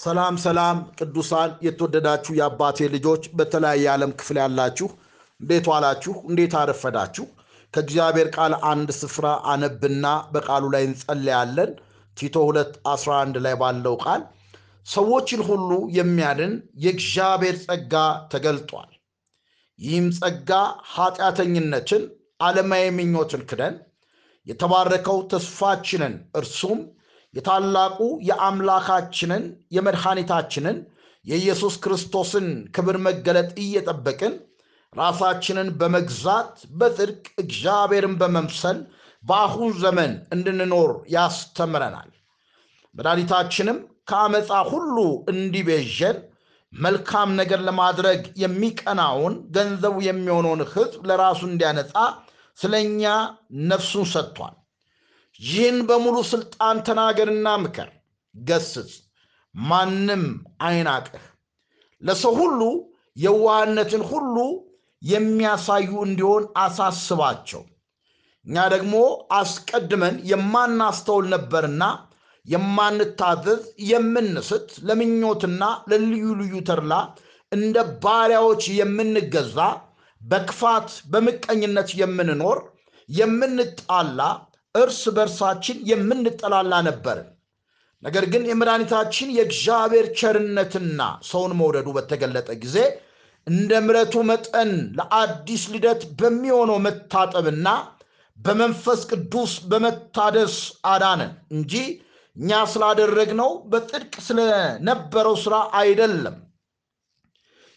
ሰላም ሰላም ቅዱሳን የተወደዳችሁ የአባቴ ልጆች በተለያየ ዓለም ክፍል ያላችሁ እንዴት ዋላችሁ? እንዴት አረፈዳችሁ? ከእግዚአብሔር ቃል አንድ ስፍራ አነብና በቃሉ ላይ እንጸለያለን። ቲቶ 2 11 ላይ ባለው ቃል ሰዎችን ሁሉ የሚያድን የእግዚአብሔር ጸጋ ተገልጧል። ይህም ጸጋ ኃጢአተኝነትን፣ ዓለማዊ ምኞትን ክደን የተባረከው ተስፋችንን እርሱም የታላቁ የአምላካችንን የመድኃኒታችንን የኢየሱስ ክርስቶስን ክብር መገለጥ እየጠበቅን ራሳችንን በመግዛት በጽድቅ እግዚአብሔርን በመምሰል በአሁን ዘመን እንድንኖር ያስተምረናል። መድኃኒታችንም ከአመፃ ሁሉ እንዲቤዠን መልካም ነገር ለማድረግ የሚቀናውን ገንዘቡ የሚሆነውን ሕዝብ ለራሱ እንዲያነጻ ስለ እኛ ነፍሱን ሰጥቷል። ይህን በሙሉ ስልጣን ተናገርና ምከር፣ ገስጽ፣ ማንም አይናቅህ። ለሰው ሁሉ የዋህነትን ሁሉ የሚያሳዩ እንዲሆን አሳስባቸው። እኛ ደግሞ አስቀድመን የማናስተውል ነበርና የማንታዘዝ፣ የምንስት፣ ለምኞትና ለልዩ ልዩ ተድላ እንደ ባሪያዎች የምንገዛ፣ በክፋት በምቀኝነት የምንኖር፣ የምንጣላ እርስ በርሳችን የምንጠላላ ነበርን። ነገር ግን የመድኃኒታችን የእግዚአብሔር ቸርነትና ሰውን መውደዱ በተገለጠ ጊዜ እንደ ምሕረቱ መጠን ለአዲስ ልደት በሚሆነው መታጠብና በመንፈስ ቅዱስ በመታደስ አዳነን እንጂ እኛ ስላደረግነው በጽድቅ ስለነበረው ሥራ አይደለም።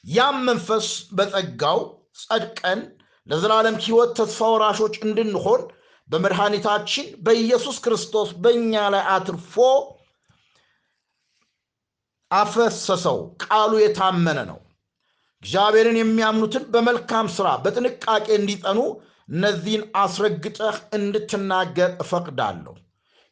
ያም መንፈስ በጸጋው ጸድቀን ለዘላለም ሕይወት ተስፋ ወራሾች እንድንሆን በመድኃኒታችን በኢየሱስ ክርስቶስ በእኛ ላይ አትርፎ አፈሰሰው። ቃሉ የታመነ ነው። እግዚአብሔርን የሚያምኑትን በመልካም ሥራ በጥንቃቄ እንዲጸኑ እነዚህን አስረግጠህ እንድትናገር እፈቅዳለሁ።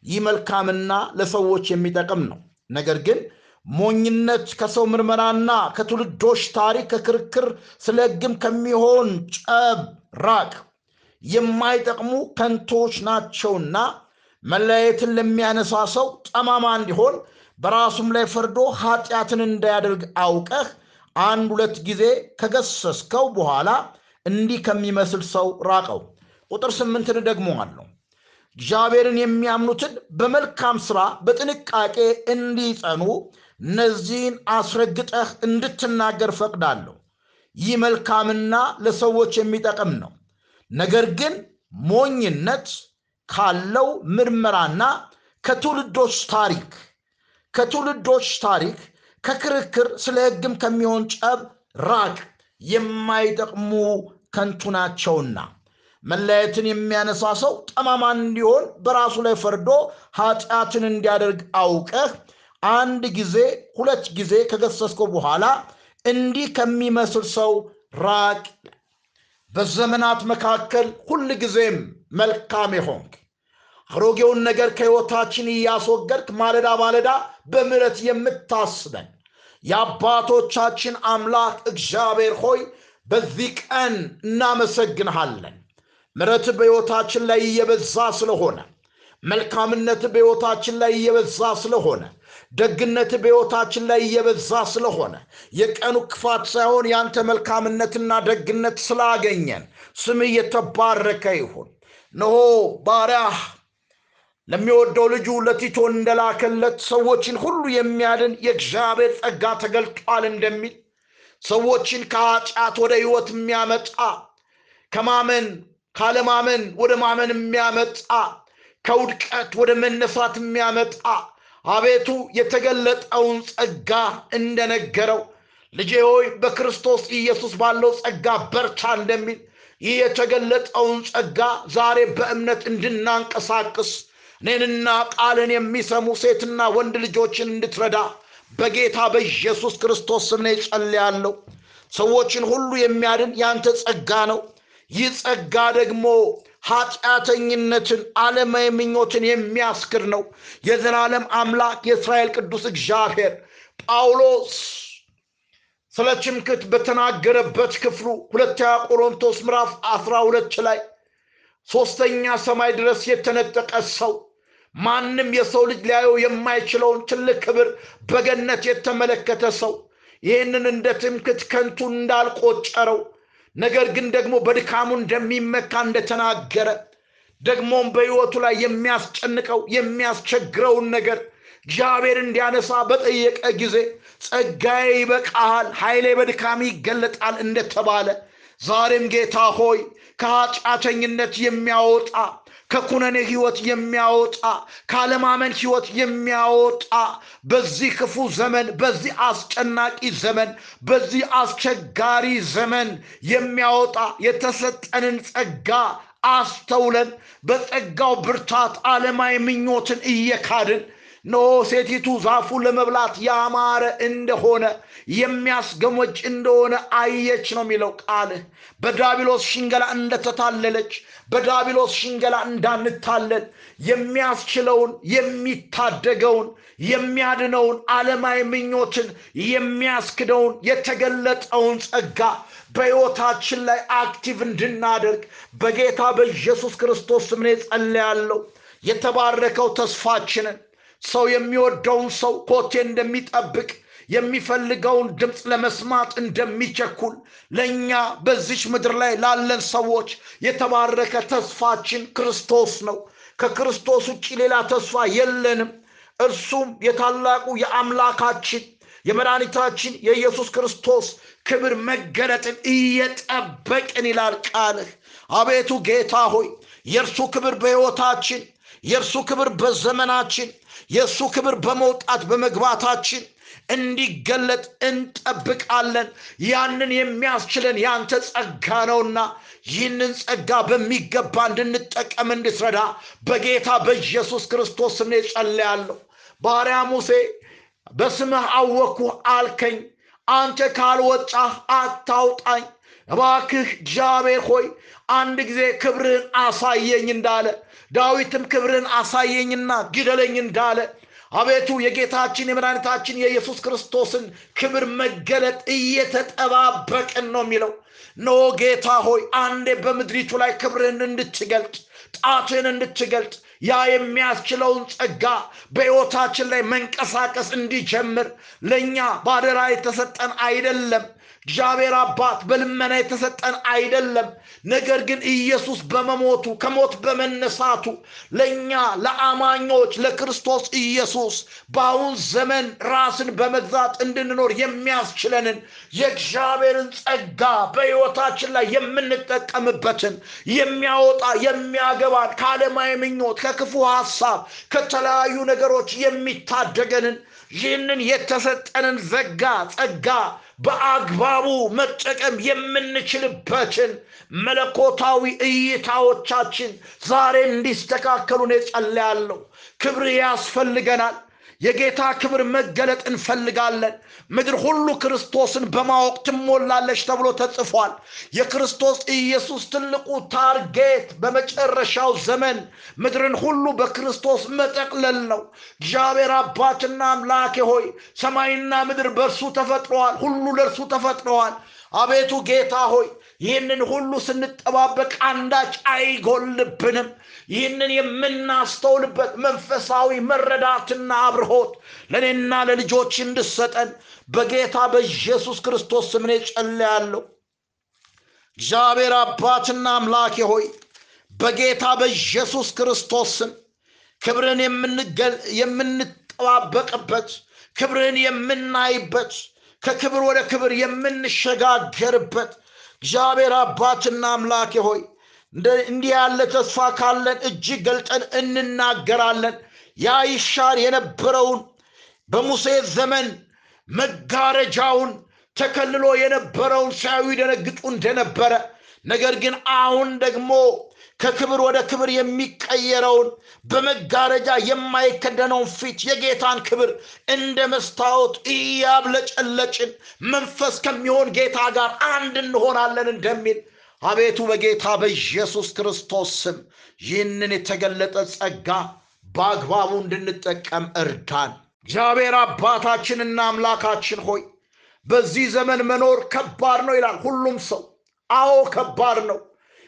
ይህ መልካምና ለሰዎች የሚጠቅም ነው። ነገር ግን ሞኝነት ከሰው ምርመራና ከትውልዶች ታሪክ ከክርክር ስለ ሕግም ከሚሆን ጸብ ራቅ። የማይጠቅሙ ከንቶች ናቸውና መለያየትን ለሚያነሳ ሰው ጠማማ እንዲሆን በራሱም ላይ ፈርዶ ኃጢአትን እንዳያደርግ አውቀህ አንድ ሁለት ጊዜ ከገሰስከው በኋላ እንዲህ ከሚመስል ሰው ራቀው። ቁጥር ስምንትን ደግሞ አለው እግዚአብሔርን የሚያምኑትን በመልካም ሥራ በጥንቃቄ እንዲጸኑ እነዚህን አስረግጠህ እንድትናገር ፈቅዳለሁ። ይህ መልካምና ለሰዎች የሚጠቅም ነው። ነገር ግን ሞኝነት ካለው ምርመራና ከትውልዶች ታሪክ ከትውልዶች ታሪክ ከክርክር ስለ ሕግም ከሚሆን ጸብ ራቅ፣ የማይጠቅሙ ከንቱ ናቸውና። መለያየትን የሚያነሳ ሰው ጠማማ እንዲሆን በራሱ ላይ ፈርዶ ኃጢአትን እንዲያደርግ አውቀህ አንድ ጊዜ ሁለት ጊዜ ከገሰስከው በኋላ እንዲህ ከሚመስል ሰው ራቅ። በዘመናት መካከል ሁል ጊዜም መልካም የሆንክ አሮጌውን ነገር ከሕይወታችን እያስወገድክ ማለዳ ማለዳ በምሕረት የምታስበን የአባቶቻችን አምላክ እግዚአብሔር ሆይ በዚህ ቀን እናመሰግንሃለን። ምሕረት በሕይወታችን ላይ እየበዛ ስለሆነ፣ መልካምነት በሕይወታችን ላይ እየበዛ ስለሆነ፣ ደግነት በሕይወታችን ላይ እየበዛ ስለሆነ የቀኑ ክፋት ሳይሆን ያንተ መልካምነትና ደግነት ስላገኘን ስምህ የተባረከ ይሁን። እነሆ ባሪያህ ለሚወደው ልጁ ለቲቶ እንደላከለት ሰዎችን ሁሉ የሚያድን የእግዚአብሔር ጸጋ ተገልጧል እንደሚል ሰዎችን ከኃጢአት ወደ ሕይወት የሚያመጣ ከማመን ካለማመን ወደ ማመን የሚያመጣ ከውድቀት ወደ መነሳት የሚያመጣ አቤቱ የተገለጠውን ጸጋ እንደነገረው ልጄ ሆይ በክርስቶስ ኢየሱስ ባለው ጸጋ በርታ እንደሚል ይህ የተገለጠውን ጸጋ ዛሬ በእምነት እንድናንቀሳቅስ እኔንና ቃልን የሚሰሙ ሴትና ወንድ ልጆችን እንድትረዳ በጌታ በኢየሱስ ክርስቶስ ስም እኔ ጸልያለሁ። ሰዎችን ሁሉ የሚያድን ያንተ ጸጋ ነው። ይህ ጸጋ ደግሞ ኃጢአተኝነትን፣ ዓለማዊ ምኞትን የሚያስክር ነው። የዘላለም አምላክ የእስራኤል ቅዱስ እግዚአብሔር ጳውሎስ ስለ ትምክህት በተናገረበት ክፍሉ ሁለተኛ ቆሮንቶስ ምዕራፍ አስራ ሁለት ላይ ሦስተኛ ሰማይ ድረስ የተነጠቀ ሰው ማንም የሰው ልጅ ሊያየው የማይችለውን ትልቅ ክብር በገነት የተመለከተ ሰው ይህንን እንደ ትምክት ከንቱ እንዳልቆጨረው ነገር ግን ደግሞ በድካሙ እንደሚመካ እንደተናገረ ደግሞም በሕይወቱ ላይ የሚያስጨንቀው የሚያስቸግረውን ነገር እግዚአብሔር እንዲያነሳ በጠየቀ ጊዜ ጸጋዬ ይበቃሃል፣ ኃይሌ በድካም ይገለጣል እንደተባለ ዛሬም ጌታ ሆይ ከኃጢአተኝነት የሚያወጣ ከኩነኔ ህይወት የሚያወጣ ካለማመን ህይወት የሚያወጣ በዚህ ክፉ ዘመን በዚህ አስጨናቂ ዘመን በዚህ አስቸጋሪ ዘመን የሚያወጣ የተሰጠንን ጸጋ አስተውለን በጸጋው ብርታት ዓለማዊ ምኞትን እየካድን ኖ ሴቲቱ ዛፉ ለመብላት ያማረ እንደሆነ የሚያስገመጅ እንደሆነ አየች ነው የሚለው ቃልህ። በዳቢሎስ ሽንገላ እንደተታለለች በዳቢሎስ ሽንገላ እንዳንታለል የሚያስችለውን የሚታደገውን የሚያድነውን ዓለማዊ ምኞትን የሚያስክደውን የተገለጠውን ጸጋ በሕይወታችን ላይ active እንድናደርግ በጌታ በኢየሱስ ክርስቶስ ስም እኔ የተባረከው ተስፋችንን ሰው የሚወደውን ሰው ኮቴ እንደሚጠብቅ የሚፈልገውን ድምፅ ለመስማት እንደሚቸኩል ለእኛ በዚች ምድር ላይ ላለን ሰዎች የተባረከ ተስፋችን ክርስቶስ ነው። ከክርስቶስ ውጭ ሌላ ተስፋ የለንም። እርሱም የታላቁ የአምላካችን የመድኃኒታችን የኢየሱስ ክርስቶስ ክብር መገለጥን እየጠበቅን ይላል ቃልህ። አቤቱ ጌታ ሆይ የእርሱ ክብር በሕይወታችን የእርሱ ክብር በዘመናችን የእሱ ክብር በመውጣት በመግባታችን እንዲገለጥ እንጠብቃለን። ያንን የሚያስችለን ያንተ ጸጋ ነውና ይህንን ጸጋ በሚገባ እንድንጠቀም እንድትረዳ በጌታ በኢየሱስ ክርስቶስ ስም ጸልያለሁ። ባሪያ ሙሴ በስምህ አወቅኩህ አልከኝ፣ አንተ ካልወጣህ አታውጣኝ። እባክህ እግዚአብሔር ሆይ አንድ ጊዜ ክብርህን አሳየኝ እንዳለ ዳዊትም ክብርህን አሳየኝና ግደለኝ እንዳለ አቤቱ የጌታችን የመድኃኒታችን የኢየሱስ ክርስቶስን ክብር መገለጥ እየተጠባበቅን ነው የሚለው። ኖ ጌታ ሆይ አንዴ በምድሪቱ ላይ ክብርህን እንድትገልጥ ጣትህን እንድትገልጥ ያ የሚያስችለውን ጸጋ በሕይወታችን ላይ መንቀሳቀስ እንዲጀምር ለእኛ ባደራ የተሰጠን አይደለም እግዚአብሔር አባት በልመና የተሰጠን አይደለም። ነገር ግን ኢየሱስ በመሞቱ ከሞት በመነሳቱ ለእኛ ለአማኞች ለክርስቶስ ኢየሱስ በአሁን ዘመን ራስን በመግዛት እንድንኖር የሚያስችለንን የእግዚአብሔርን ጸጋ በሕይወታችን ላይ የምንጠቀምበትን የሚያወጣ የሚያገባን ከዓለማዊ ምኞት ከክፉ ሐሳብ ከተለያዩ ነገሮች የሚታደገንን ይህንን የተሰጠንን ዘጋ ጸጋ በአግባቡ መጠቀም የምንችልበትን መለኮታዊ እይታዎቻችን ዛሬ እንዲስተካከሉ ጸልያለሁ። ክብር ያስፈልገናል። የጌታ ክብር መገለጥ እንፈልጋለን። ምድር ሁሉ ክርስቶስን በማወቅ ትሞላለች ተብሎ ተጽፏል። የክርስቶስ ኢየሱስ ትልቁ ታርጌት በመጨረሻው ዘመን ምድርን ሁሉ በክርስቶስ መጠቅለል ነው። እግዚአብሔር አባትና አምላኬ ሆይ ሰማይና ምድር በእርሱ ተፈጥረዋል፣ ሁሉ ለእርሱ ተፈጥረዋል። አቤቱ ጌታ ሆይ ይህንን ሁሉ ስንጠባበቅ አንዳች አይጎልብንም። ይህንን የምናስተውልበት መንፈሳዊ መረዳትና አብርሆት ለእኔና ለልጆች እንድሰጠን በጌታ በኢየሱስ ክርስቶስ ስም እኔ ጸልያለሁ። እግዚአብሔር አባትና አምላኬ ሆይ በጌታ በኢየሱስ ክርስቶስ ክብርን የምንጠባበቅበት ክብርን የምናይበት ከክብር ወደ ክብር የምንሸጋገርበት እግዚአብሔር አባትና አምላኬ ሆይ እንዲህ ያለ ተስፋ ካለን እጅግ ገልጠን እንናገራለን። ያ ይሻር የነበረውን በሙሴ ዘመን መጋረጃውን ተከልሎ የነበረውን ሲያዩ ይደነግጡ እንደነበረ ነገር ግን አሁን ደግሞ ከክብር ወደ ክብር የሚቀየረውን በመጋረጃ የማይከደነውን ፊት የጌታን ክብር እንደ መስታወት እያብለጨለጭን መንፈስ ከሚሆን ጌታ ጋር አንድ እንሆናለን እንደሚል አቤቱ በጌታ በኢየሱስ ክርስቶስ ስም ይህንን የተገለጠ ጸጋ በአግባቡ እንድንጠቀም እርዳን። እግዚአብሔር አባታችንና አምላካችን ሆይ በዚህ ዘመን መኖር ከባድ ነው ይላል ሁሉም ሰው። አዎ ከባድ ነው።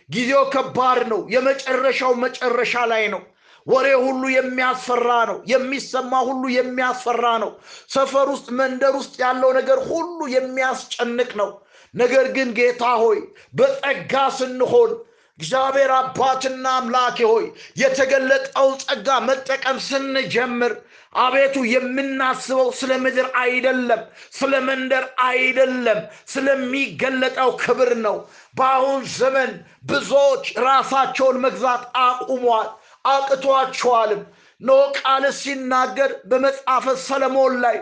ጊዜው ከባድ ነው። የመጨረሻው መጨረሻ ላይ ነው። ወሬ ሁሉ የሚያስፈራ ነው። የሚሰማ ሁሉ የሚያስፈራ ነው። ሰፈር ውስጥ፣ መንደር ውስጥ ያለው ነገር ሁሉ የሚያስጨንቅ ነው። ነገር ግን ጌታ ሆይ በጸጋ ስንሆን እግዚአብሔር አባትና አምላኬ ሆይ የተገለጠውን ጸጋ መጠቀም ስንጀምር አቤቱ የምናስበው ስለ ምድር አይደለም፣ ስለ መንደር አይደለም፣ ስለሚገለጠው ክብር ነው። በአሁን ዘመን ብዙዎች ራሳቸውን መግዛት አቁሟል፣ አቅቷቸዋልም። ኖ ቃል ሲናገር በመጽሐፈ ሰለሞን ላይ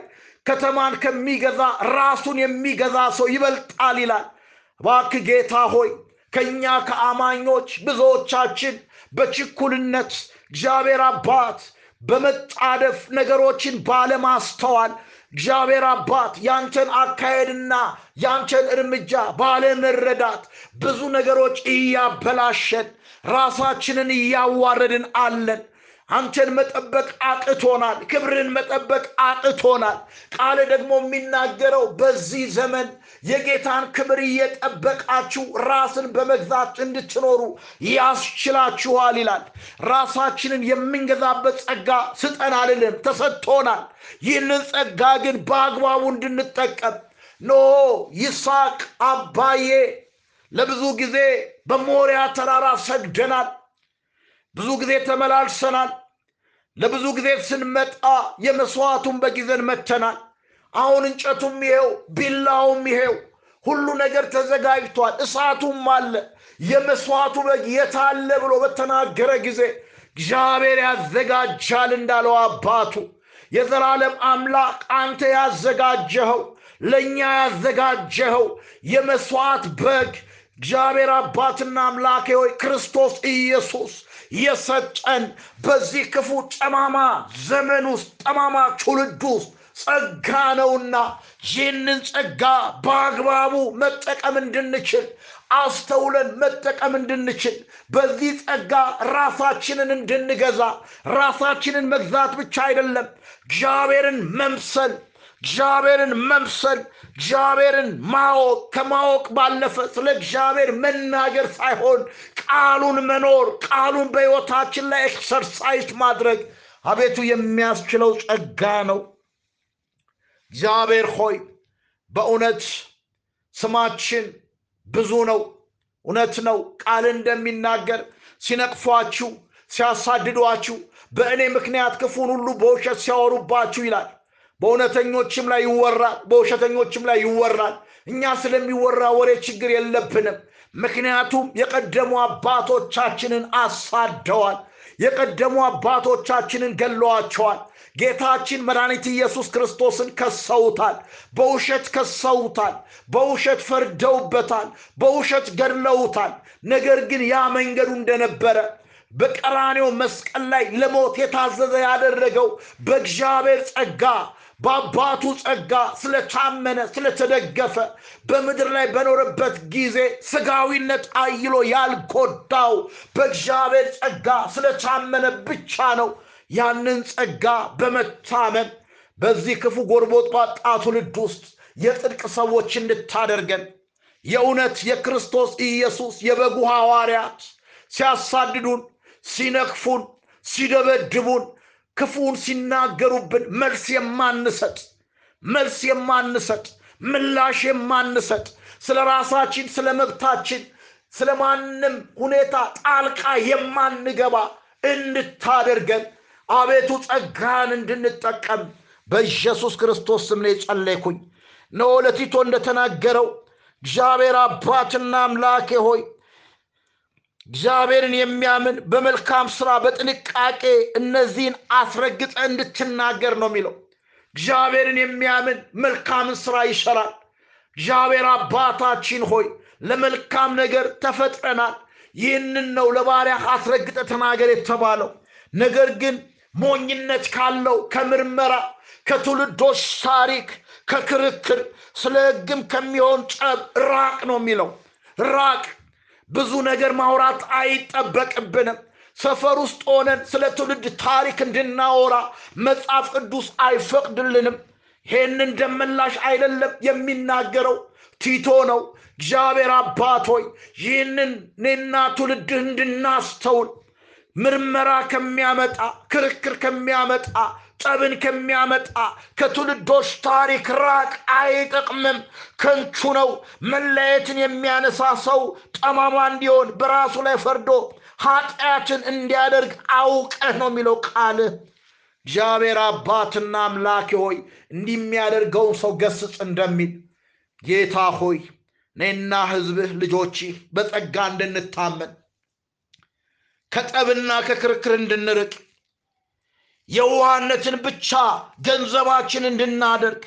ከተማን ከሚገዛ ራሱን የሚገዛ ሰው ይበልጣል ይላል። እባክህ ጌታ ሆይ ከእኛ ከአማኞች ብዙዎቻችን በችኩልነት እግዚአብሔር አባት በመጣደፍ ነገሮችን ባለማስተዋል እግዚአብሔር አባት ያንተን አካሄድና ያንተን እርምጃ ባለመረዳት ብዙ ነገሮች እያበላሸን ራሳችንን እያዋረድን አለን። አንተን መጠበቅ አቅቶናል። ክብርን መጠበቅ አቅቶናል። ቃል ደግሞ የሚናገረው በዚህ ዘመን የጌታን ክብር እየጠበቃችሁ ራስን በመግዛት እንድትኖሩ ያስችላችኋል ይላል። ራሳችንን የምንገዛበት ጸጋ ስጠን አልልም፣ ተሰጥቶናል። ይህንን ጸጋ ግን በአግባቡ እንድንጠቀም ኖ ይስሐቅ አባዬ ለብዙ ጊዜ በሞሪያ ተራራ ሰግደናል። ብዙ ጊዜ ተመላልሰናል። ለብዙ ጊዜ ስንመጣ የመስዋዕቱን በጊዜን መተናል። አሁን እንጨቱም ይሄው፣ ቢላውም ይሄው፣ ሁሉ ነገር ተዘጋጅቷል። እሳቱም አለ። የመስዋዕቱ በግ የታለ ብሎ በተናገረ ጊዜ እግዚአብሔር ያዘጋጃል እንዳለው አባቱ የዘላለም አምላክ አንተ ያዘጋጀኸው ለእኛ ያዘጋጀኸው የመስዋዕት በግ እግዚአብሔር አባትና አምላኬ ሆይ ክርስቶስ ኢየሱስ የሰጠን በዚህ ክፉ ጠማማ ዘመን ውስጥ ጠማማ ትውልድ ውስጥ ጸጋ ነውና ይህንን ጸጋ በአግባቡ መጠቀም እንድንችል አስተውለን መጠቀም እንድንችል በዚህ ጸጋ ራሳችንን እንድንገዛ ራሳችንን መግዛት ብቻ አይደለም እግዚአብሔርን መምሰል እግዚአብሔርን መምሰል እግዚአብሔርን ማወቅ ከማወቅ ባለፈ ስለ እግዚአብሔር መናገር ሳይሆን ቃሉን መኖር ቃሉን በሕይወታችን ላይ exercise ማድረግ አቤቱ የሚያስችለው ጸጋ ነው። እግዚአብሔር ሆይ በእውነት ስማችን ብዙ ነው። እውነት ነው። ቃል እንደሚናገር ሲነቅፏችሁ፣ ሲያሳድዷችሁ፣ በእኔ ምክንያት ክፉን ሁሉ በውሸት ሲያወሩባችሁ ይላል። በእውነተኞችም ላይ ይወራል፣ በውሸተኞችም ላይ ይወራል። እኛ ስለሚወራ ወሬ ችግር የለብንም። ምክንያቱም የቀደሙ አባቶቻችንን አሳደዋል። የቀደሙ አባቶቻችንን ገለዋቸዋል። ጌታችን መድኃኒት ኢየሱስ ክርስቶስን ከሰውታል። በውሸት ከሰውታል። በውሸት ፈርደውበታል። በውሸት ገድለውታል። ነገር ግን ያ መንገዱ እንደነበረ በቀራኔው መስቀል ላይ ለሞት የታዘዘ ያደረገው በእግዚአብሔር ጸጋ በአባቱ ጸጋ ስለታመነ ስለተደገፈ በምድር ላይ በኖረበት ጊዜ ስጋዊነት አይሎ ያልጎዳው በእግዚአብሔር ጸጋ ስለታመነ ብቻ ነው። ያንን ጸጋ በመታመን በዚህ ክፉ ጎርቦጣጣ ትውልድ ውስጥ የጽድቅ ሰዎች እንድታደርገን የእውነት የክርስቶስ ኢየሱስ የበጉ ሐዋርያት ሲያሳድዱን፣ ሲነክፉን፣ ሲደበድቡን ክፉን ሲናገሩብን መልስ የማንሰጥ መልስ የማንሰጥ ምላሽ የማንሰጥ ስለ ራሳችን ስለ መብታችን ስለ ማንም ሁኔታ ጣልቃ የማንገባ እንድታደርገን አቤቱ ጸጋን እንድንጠቀም በኢየሱስ ክርስቶስ ስም ላይ ጸለይኩኝ። እነሆ ለቲቶ እንደተናገረው እግዚአብሔር አባትና አምላኬ ሆይ እግዚአብሔርን የሚያምን በመልካም ስራ በጥንቃቄ እነዚህን አስረግጠ እንድትናገር ነው የሚለው። እግዚአብሔርን የሚያምን መልካምን ስራ ይሰራል። እግዚአብሔር አባታችን ሆይ ለመልካም ነገር ተፈጥረናል። ይህንን ነው ለባሪያ አስረግጠ ተናገር የተባለው። ነገር ግን ሞኝነት ካለው ከምርመራ ከትውልዶች ታሪክ ከክርክር ስለ ሕግም ከሚሆን ጠብ ራቅ ነው የሚለው ራቅ ብዙ ነገር ማውራት አይጠበቅብንም። ሰፈር ውስጥ ሆነን ስለ ትውልድ ታሪክ እንድናወራ መጽሐፍ ቅዱስ አይፈቅድልንም። ይህንን ደመላሽ አይደለም የሚናገረው ቲቶ ነው። እግዚአብሔር አባት ይህንን እኔና ትውልድህ እንድናስተውል ምርመራ ከሚያመጣ ክርክር ከሚያመጣ ጠብን ከሚያመጣ ከትውልዶች ታሪክ ራቅ፣ አይጠቅምም፣ ከንቱ ነው። መለየትን የሚያነሳ ሰው ጠማማ እንዲሆን በራሱ ላይ ፈርዶ ኃጢአትን እንዲያደርግ አውቀህ ነው የሚለው ቃልህ። እግዚአብሔር አባትና አምላኬ ሆይ እንዲህ የሚያደርገውን ሰው ገስጽ እንደሚል ጌታ ሆይ እኔና ሕዝብህ ልጆችህ በጸጋ እንድንታመን ከጠብና ከክርክር እንድንርቅ የዋህነትን ብቻ ገንዘባችን እንድናደርግ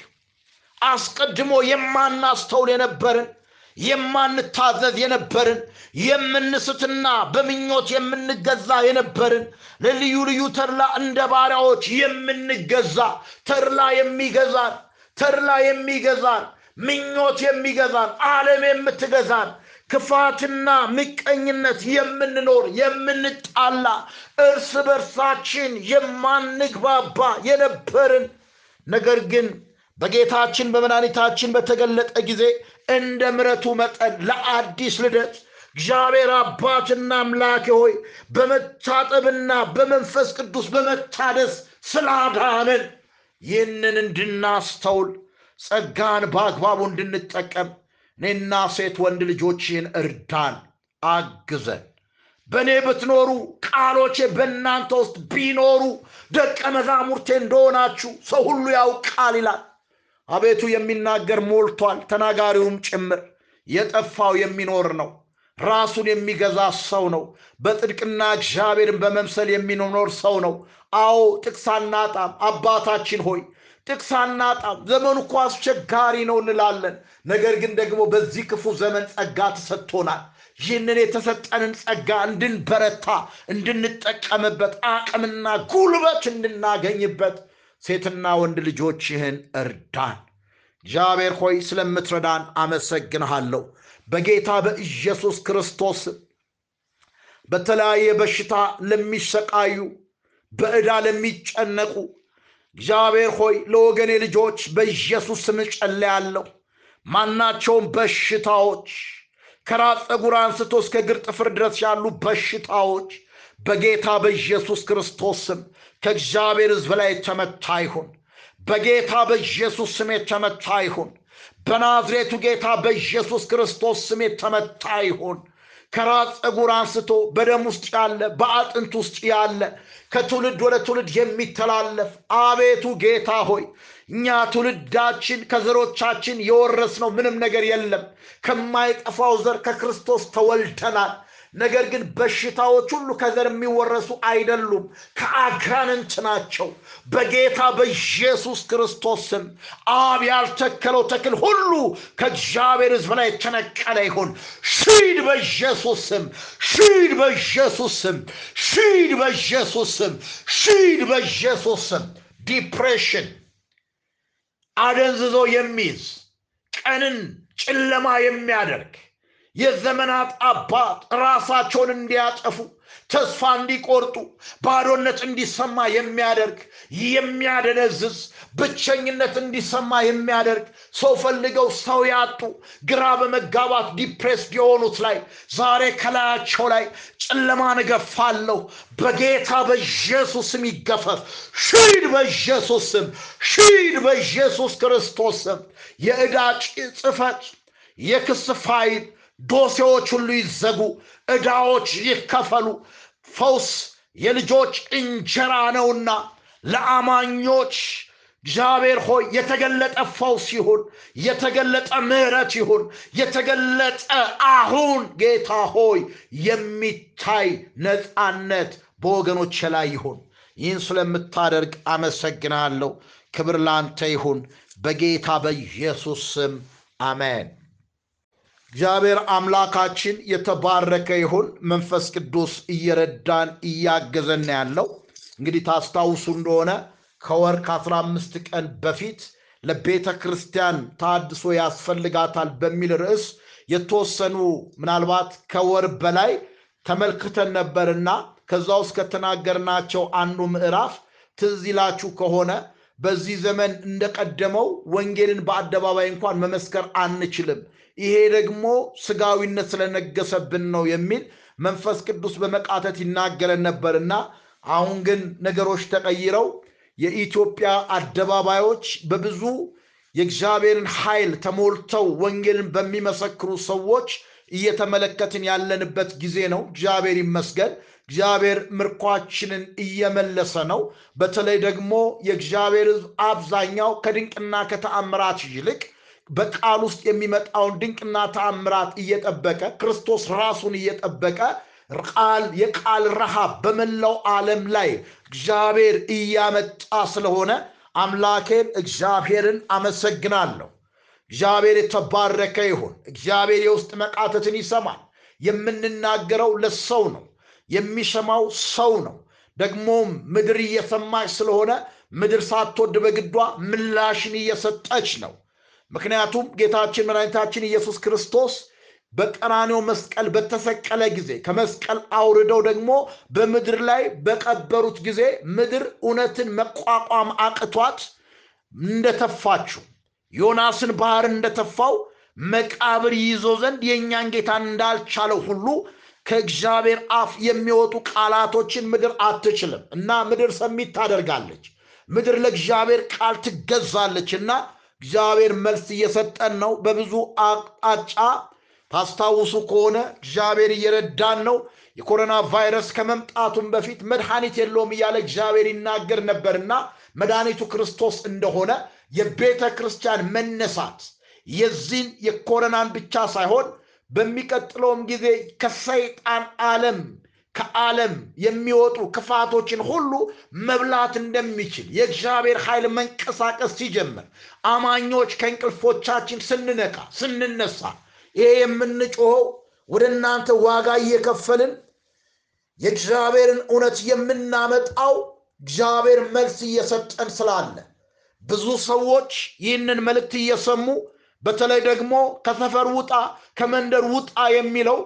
አስቀድሞ የማናስተውል የነበርን የማንታዘዝ የነበርን የምንስትና በምኞት የምንገዛ የነበርን ለልዩ ልዩ ተድላ እንደ ባሪያዎች የምንገዛ ተድላ የሚገዛን ተድላ የሚገዛን ምኞት የሚገዛን ዓለም የምትገዛን ክፋትና ምቀኝነት የምንኖር የምንጣላ እርስ በርሳችን የማንግባባ የነበርን ነገር ግን በጌታችን በመድኃኒታችን በተገለጠ ጊዜ እንደ ምረቱ መጠን ለአዲስ ልደት እግዚአብሔር አባትና አምላኬ ሆይ በመታጠብና በመንፈስ ቅዱስ በመታደስ ስላዳነን ይህንን እንድናስተውል ጸጋን በአግባቡ እንድንጠቀም እኔና ሴት ወንድ ልጆችን እርዳን፣ አግዘን። በእኔ ብትኖሩ ቃሎቼ በእናንተ ውስጥ ቢኖሩ ደቀ መዛሙርቴ እንደሆናችሁ ሰው ሁሉ ያውቃል ይላል። አቤቱ የሚናገር ሞልቷል፣ ተናጋሪውም ጭምር። የጠፋው የሚኖር ነው፣ ራሱን የሚገዛ ሰው ነው። በጽድቅና እግዚአብሔርን በመምሰል የሚኖር ሰው ነው። አዎ ጥቅስ አናጣም። አባታችን ሆይ ጥቅስ አናጣም። ዘመኑ እኮ አስቸጋሪ ነው እንላለን። ነገር ግን ደግሞ በዚህ ክፉ ዘመን ጸጋ ተሰጥቶናል። ይህንን የተሰጠንን ጸጋ እንድንበረታ፣ እንድንጠቀምበት፣ አቅምና ጉልበት እንድናገኝበት ሴትና ወንድ ልጆችህን እርዳን። እግዚአብሔር ሆይ ስለምትረዳን አመሰግንሃለሁ። በጌታ በኢየሱስ ክርስቶስ በተለያየ በሽታ ለሚሰቃዩ በዕዳ ለሚጨነቁ እግዚአብሔር ሆይ ለወገኔ ልጆች በኢየሱስ ስም ጸልያለሁ። ማናቸውም በሽታዎች ከራስ ፀጉር አንስቶ እስከ እግር ጥፍር ድረስ ያሉ በሽታዎች በጌታ በኢየሱስ ክርስቶስ ስም ከእግዚአብሔር ሕዝብ ላይ የተመታ ይሁን። በጌታ በኢየሱስ ስም የተመታ ይሁን። በናዝሬቱ ጌታ በኢየሱስ ክርስቶስ ስም የተመታ ይሁን። ከራስ ፀጉር አንስቶ በደም ውስጥ ያለ በአጥንት ውስጥ ያለ ከትውልድ ወደ ትውልድ የሚተላለፍ አቤቱ ጌታ ሆይ እኛ ትውልዳችን ከዘሮቻችን የወረስነው ምንም ነገር የለም። ከማይጠፋው ዘር ከክርስቶስ ተወልደናል። ነገር ግን በሽታዎች ሁሉ ከዘር የሚወረሱ አይደሉም፣ ከአጋንንት ናቸው። በጌታ በኢየሱስ ክርስቶስ ስም አብ ያልተከለው ተክል ሁሉ ከእግዚአብሔር ሕዝብ ላይ የተነቀለ ይሁን። ሺድ በኢየሱስ ስም፣ ሂድ በኢየሱስ ስም፣ ሂድ በኢየሱስ ስም፣ ሂድ በኢየሱስ ስም። depression አደንዝዞ የሚይዝ ቀንን ጨለማ የሚያደርግ የዘመናት አባት ራሳቸውን እንዲያጠፉ ተስፋ እንዲቆርጡ ባዶነት እንዲሰማ የሚያደርግ የሚያደነዝዝ ብቸኝነት እንዲሰማ የሚያደርግ ሰው ፈልገው ሰው ያጡ ግራ በመጋባት depressed የሆኑት ላይ ዛሬ ከላያቸው ላይ ጨለማን እገፋለሁ። በጌታ በኢየሱስ ስም ይገፈፍ። ሂድ በኢየሱስ ስም፣ ሂድ በኢየሱስ ክርስቶስ ስም። ጽሕፈት የክስ ፋይል ዶሴዎች ሁሉ ይዘጉ፣ ዕዳዎች ይከፈሉ። ፈውስ የልጆች እንጀራ ነውና ለአማኞች እግዚአብሔር ሆይ የተገለጠ ፈውስ ይሁን፣ የተገለጠ ምሕረት ይሁን፣ የተገለጠ አሁን ጌታ ሆይ የሚታይ ነፃነት በወገኖች ላይ ይሁን። ይህን ስለምታደርግ አመሰግናለሁ። ክብር ላንተ ይሁን፣ በጌታ በኢየሱስ ስም አሜን። እግዚአብሔር አምላካችን የተባረከ ይሁን። መንፈስ ቅዱስ እየረዳን እያገዘን ያለው እንግዲህ ታስታውሱ እንደሆነ ከወር ከአስራ አምስት ቀን በፊት ለቤተ ክርስቲያን ታድሶ ያስፈልጋታል በሚል ርዕስ የተወሰኑ ምናልባት ከወር በላይ ተመልክተን ነበርና ከዛ ውስጥ ከተናገርናቸው አንዱ ምዕራፍ ትዝ ይላችሁ ከሆነ በዚህ ዘመን እንደቀደመው ወንጌልን በአደባባይ እንኳን መመስከር አንችልም፣ ይሄ ደግሞ ስጋዊነት ስለነገሰብን ነው የሚል መንፈስ ቅዱስ በመቃተት ይናገረን ነበርና አሁን ግን ነገሮች ተቀይረው የኢትዮጵያ አደባባዮች በብዙ የእግዚአብሔርን ኃይል ተሞልተው ወንጌልን በሚመሰክሩ ሰዎች እየተመለከትን ያለንበት ጊዜ ነው። እግዚአብሔር ይመስገን። እግዚአብሔር ምርኳችንን እየመለሰ ነው። በተለይ ደግሞ የእግዚአብሔር ሕዝብ አብዛኛው ከድንቅና ከተአምራት ይልቅ በቃል ውስጥ የሚመጣውን ድንቅና ተአምራት እየጠበቀ ክርስቶስ ራሱን እየጠበቀ ቃል የቃል ረሃብ በመላው ዓለም ላይ እግዚአብሔር እያመጣ ስለሆነ አምላኬን እግዚአብሔርን አመሰግናለሁ። እግዚአብሔር የተባረከ ይሁን። እግዚአብሔር የውስጥ መቃተትን ይሰማል። የምንናገረው ለሰው ነው፣ የሚሰማው ሰው ነው። ደግሞም ምድር እየሰማች ስለሆነ ምድር ሳትወድ በግዷ ምላሽን እየሰጠች ነው። ምክንያቱም ጌታችን መድኃኒታችን ኢየሱስ ክርስቶስ በቀራኔው መስቀል በተሰቀለ ጊዜ ከመስቀል አውርደው ደግሞ በምድር ላይ በቀበሩት ጊዜ ምድር እውነትን መቋቋም አቅቷት እንደተፋችው ዮናስን ባህር እንደተፋው መቃብር ይዞ ዘንድ የእኛን ጌታን እንዳልቻለው ሁሉ ከእግዚአብሔር አፍ የሚወጡ ቃላቶችን ምድር አትችልም እና ምድር ሰሚት ታደርጋለች። ምድር ለእግዚአብሔር ቃል ትገዛለች እና እግዚአብሔር መልስ እየሰጠን ነው። በብዙ አቅጣጫ ታስታውሱ ከሆነ እግዚአብሔር እየረዳን ነው። የኮሮና ቫይረስ ከመምጣቱም በፊት መድኃኒት የለውም እያለ እግዚአብሔር ይናገር ነበርና መድኃኒቱ ክርስቶስ እንደሆነ የቤተ ክርስቲያን መነሳት የዚህን የኮሮናን ብቻ ሳይሆን በሚቀጥለውም ጊዜ ከሰይጣን ዓለም ከዓለም የሚወጡ ክፋቶችን ሁሉ መብላት እንደሚችል የእግዚአብሔር ኃይል መንቀሳቀስ ሲጀምር አማኞች ከእንቅልፎቻችን ስንነቃ ስንነሳ ይሄ የምንጮኸው ወደ እናንተ ዋጋ እየከፈልን የእግዚአብሔርን እውነት የምናመጣው እግዚአብሔር መልስ እየሰጠን ስላለ ብዙ ሰዎች ይህንን መልእክት እየሰሙ በተለይ ደግሞ ከሰፈር ውጣ ከመንደር ውጣ የሚለው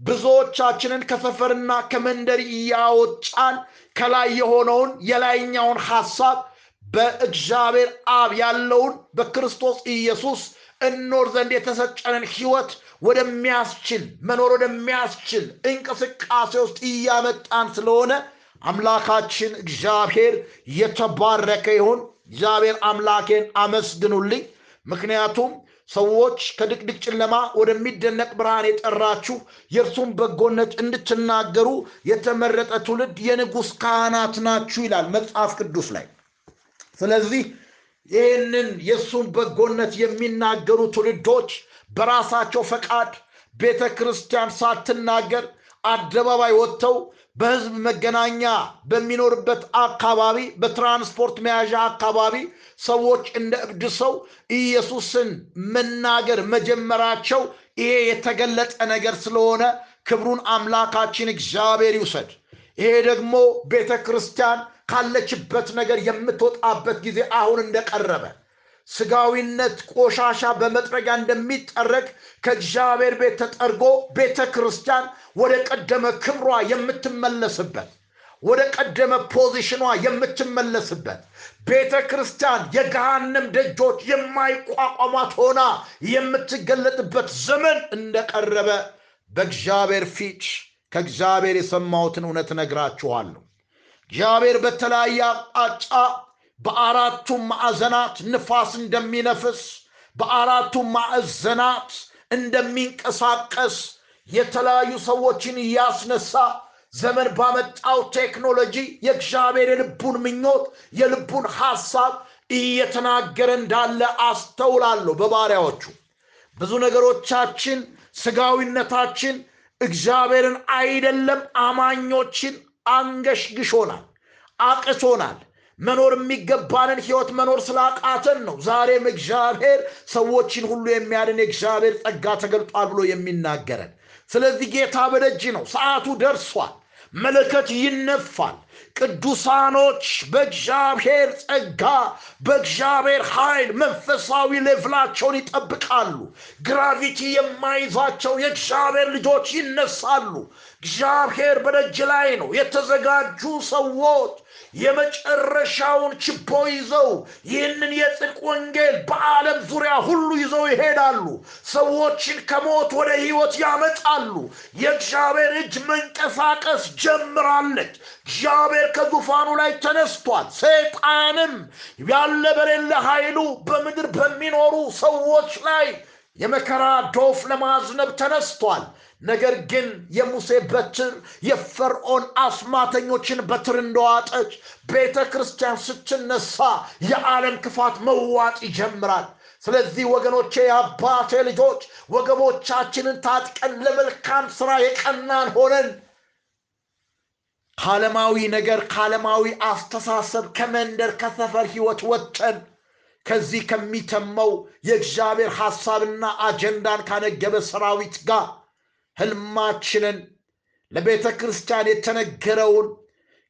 ብዙዎቻችንን ከሰፈርና ከመንደር እያወጣን ከላይ የሆነውን የላይኛውን ሐሳብ በእግዚአብሔር አብ ያለውን በክርስቶስ ኢየሱስ እኖር ዘንድ የተሰጠንን ሕይወት ወደሚያስችል መኖር ወደሚያስችል እንቅስቃሴ ውስጥ እያመጣን ስለሆነ አምላካችን እግዚአብሔር የተባረከ ይሁን። እግዚአብሔር አምላኬን አመስግኑልኝ። ምክንያቱም ሰዎች ከድቅድቅ ጨለማ ወደሚደነቅ ብርሃን የጠራችሁ የእርሱን በጎነት እንድትናገሩ የተመረጠ ትውልድ የንጉሥ ካህናት ናችሁ ይላል መጽሐፍ ቅዱስ ላይ። ስለዚህ ይህንን የእሱን በጎነት የሚናገሩ ትውልዶች በራሳቸው ፈቃድ ቤተ ክርስቲያን ሳትናገር አደባባይ ወጥተው በህዝብ መገናኛ በሚኖርበት አካባቢ በትራንስፖርት መያዣ አካባቢ ሰዎች እንደ እብድ ሰው ኢየሱስን መናገር መጀመራቸው ይሄ የተገለጠ ነገር ስለሆነ ክብሩን አምላካችን እግዚአብሔር ይውሰድ። ይሄ ደግሞ ቤተ ክርስቲያን ካለችበት ነገር የምትወጣበት ጊዜ አሁን እንደቀረበ ስጋዊነት ቆሻሻ በመጥረጊያ እንደሚጠረግ ከእግዚአብሔር ቤት ተጠርጎ ቤተ ክርስቲያን ወደ ቀደመ ክብሯ የምትመለስበት ወደ ቀደመ ፖዚሽኗ የምትመለስበት ቤተ ክርስቲያን የገሃነም ደጆች የማይቋቋሟት ሆና የምትገለጥበት ዘመን እንደቀረበ በእግዚአብሔር ፊት ከእግዚአብሔር የሰማሁትን እውነት ነግራችኋለሁ። እግዚአብሔር በተለያየ አቅጣጫ በአራቱም ማዕዘናት ንፋስ እንደሚነፍስ በአራቱም ማዕዘናት እንደሚንቀሳቀስ የተለያዩ ሰዎችን እያስነሳ ዘመን ባመጣው ቴክኖሎጂ የእግዚአብሔር የልቡን ምኞት የልቡን ሐሳብ እየተናገረ እንዳለ አስተውላለሁ። በባሪያዎቹ ብዙ ነገሮቻችን ስጋዊነታችን እግዚአብሔርን አይደለም አማኞችን አንገሽግሾናል አቅቶናል መኖር የሚገባንን ህይወት መኖር ስላቃተን ነው። ዛሬም እግዚአብሔር ሰዎችን ሁሉ የሚያድን የእግዚአብሔር ጸጋ ተገልጧል ብሎ የሚናገረን። ስለዚህ ጌታ በደጅ ነው። ሰዓቱ ደርሷል። መለከት ይነፋል። ቅዱሳኖች በእግዚአብሔር ጸጋ በእግዚአብሔር ኃይል መንፈሳዊ ሌቭላቸውን ይጠብቃሉ። ግራቪቲ የማይዛቸው የእግዚአብሔር ልጆች ይነሳሉ። እግዚአብሔር በደጅ ላይ ነው። የተዘጋጁ ሰዎች የመጨረሻውን ችቦ ይዘው ይህንን የጽድቅ ወንጌል በዓለም ዙሪያ ሁሉ ይዘው ይሄዳሉ። ሰዎችን ከሞት ወደ ሕይወት ያመጣሉ። የእግዚአብሔር እጅ መንቀሳቀስ ጀምራለች። እግዚአብሔር ከዙፋኑ ላይ ተነስቷል። ሰይጣንም ያለ በሌለ ኃይሉ በምድር በሚኖሩ ሰዎች ላይ የመከራ ዶፍ ለማዝነብ ተነስቷል። ነገር ግን የሙሴ በትር የፈርዖን አስማተኞችን በትር እንደዋጠች ቤተ ክርስቲያን ስትነሳ የዓለም ክፋት መዋጥ ይጀምራል። ስለዚህ ወገኖቼ፣ የአባቴ ልጆች ወገቦቻችንን ታጥቀን ለመልካም ስራ የቀናን ሆነን ከዓለማዊ ነገር ከዓለማዊ አስተሳሰብ ከመንደር ከሰፈር ህይወት ወጥተን ከዚህ ከሚተመው የእግዚአብሔር ሐሳብና አጀንዳን ካነገበ ሰራዊት ጋር ህልማችንን ለቤተ ክርስቲያን የተነገረውን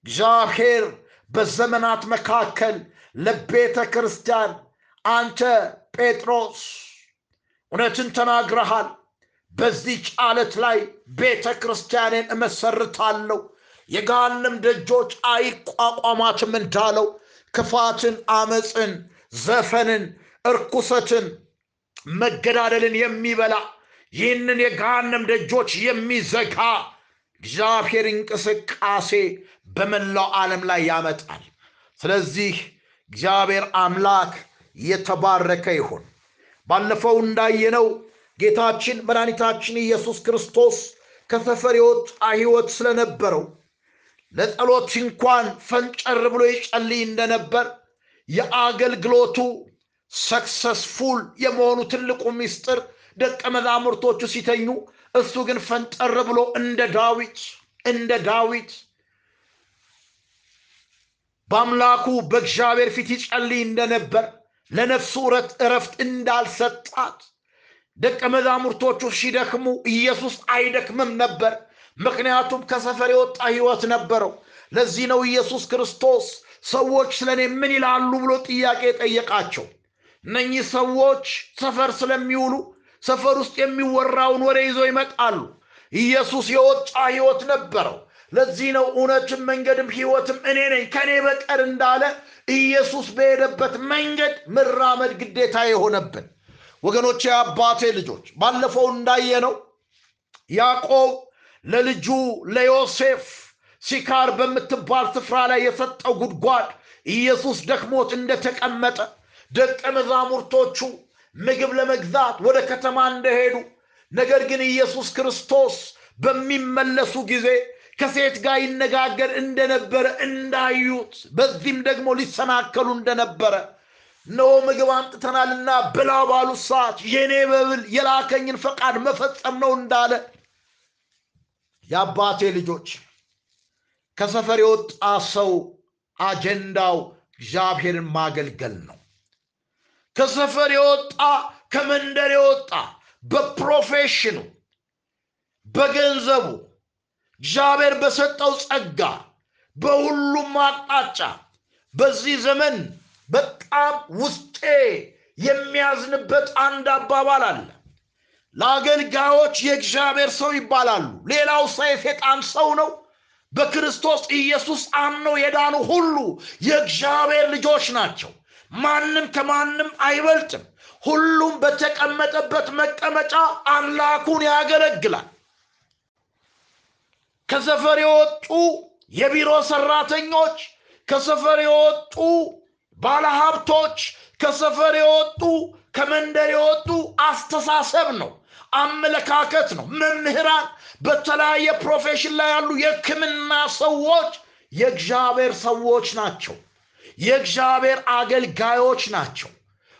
እግዚአብሔር በዘመናት መካከል ለቤተ ክርስቲያን አንተ ጴጥሮስ እውነትን ተናግረሃል፣ በዚህች ዓለት ላይ ቤተ ክርስቲያኔን እመሰርታለሁ፣ የገሃነም ደጆች አይቋቋማትም እንዳለው ክፋትን፣ አመፅን፣ ዘፈንን፣ እርኩሰትን፣ መገዳደልን የሚበላ ይህንን የገሃነም ደጆች የሚዘጋ እግዚአብሔር እንቅስቃሴ በመላው ዓለም ላይ ያመጣል። ስለዚህ እግዚአብሔር አምላክ የተባረከ ይሁን። ባለፈው እንዳየነው ጌታችን መድኃኒታችን ኢየሱስ ክርስቶስ ከሰፈር የወጣ ሕይወት ስለነበረው ለጸሎት እንኳን ፈንጨር ብሎ ይጸልይ እንደነበር የአገልግሎቱ ሰክሰስፉል የመሆኑ ትልቁ ምስጢር ደቀ መዛሙርቶቹ ሲተኙ እሱ ግን ፈንጠር ብሎ እንደ ዳዊት እንደ ዳዊት በአምላኩ በእግዚአብሔር ፊት ይጸልይ እንደነበር ለነፍሱ እረፍት እንዳልሰጣት ደቀ መዛሙርቶቹ ሲደክሙ ኢየሱስ አይደክምም ነበር። ምክንያቱም ከሰፈር የወጣ ሕይወት ነበረው። ለዚህ ነው ኢየሱስ ክርስቶስ ሰዎች ስለ እኔ ምን ይላሉ ብሎ ጥያቄ ጠየቃቸው። እነኚህ ሰዎች ሰፈር ስለሚውሉ ሰፈር ውስጥ የሚወራውን ወሬ ይዘው ይመጣሉ። ኢየሱስ የወጣ ሕይወት ነበረው። ለዚህ ነው እውነትም መንገድም ሕይወትም እኔ ነኝ ከእኔ በቀር እንዳለ ኢየሱስ በሄደበት መንገድ መራመድ ግዴታ የሆነብን ወገኖቼ፣ አባቴ ልጆች፣ ባለፈው እንዳየነው ያዕቆብ ለልጁ ለዮሴፍ ሲካር በምትባል ስፍራ ላይ የሰጠው ጉድጓድ ኢየሱስ ደክሞት እንደተቀመጠ ደቀ መዛሙርቶቹ ምግብ ለመግዛት ወደ ከተማ እንደሄዱ ነገር ግን ኢየሱስ ክርስቶስ በሚመለሱ ጊዜ ከሴት ጋር ይነጋገር እንደነበረ እንዳዩት በዚህም ደግሞ ሊሰናከሉ እንደነበረ እነሆ ምግብ አምጥተናልና ብላ ባሉ ሰዓት የኔ መብል የላከኝን ፈቃድ መፈጸም ነው እንዳለ የአባቴ ልጆች ከሰፈር የወጣ ሰው አጀንዳው እግዚአብሔርን ማገልገል ነው። ከሰፈር የወጣ ከመንደር የወጣ በፕሮፌሽኑ በገንዘቡ እግዚአብሔር በሰጠው ጸጋ በሁሉም አቅጣጫ በዚህ ዘመን በጣም ውስጤ የሚያዝንበት አንድ አባባል አለ። ለአገልጋዮች የእግዚአብሔር ሰው ይባላሉ። ሌላው ሰው የሴጣን ሰው ነው። በክርስቶስ ኢየሱስ አምነው የዳኑ ሁሉ የእግዚአብሔር ልጆች ናቸው። ማንም ከማንም አይበልጥም። ሁሉም በተቀመጠበት መቀመጫ አምላኩን ያገለግላል። ከሰፈር የወጡ የቢሮ ሰራተኞች፣ ከሰፈር የወጡ ባለሀብቶች፣ ከሰፈር የወጡ ከመንደር የወጡ አስተሳሰብ ነው፣ አመለካከት ነው። መምህራን፣ በተለያየ profession ላይ ያሉ የሕክምና ሰዎች የእግዚአብሔር ሰዎች ናቸው። የእግዚአብሔር አገልጋዮች ናቸው።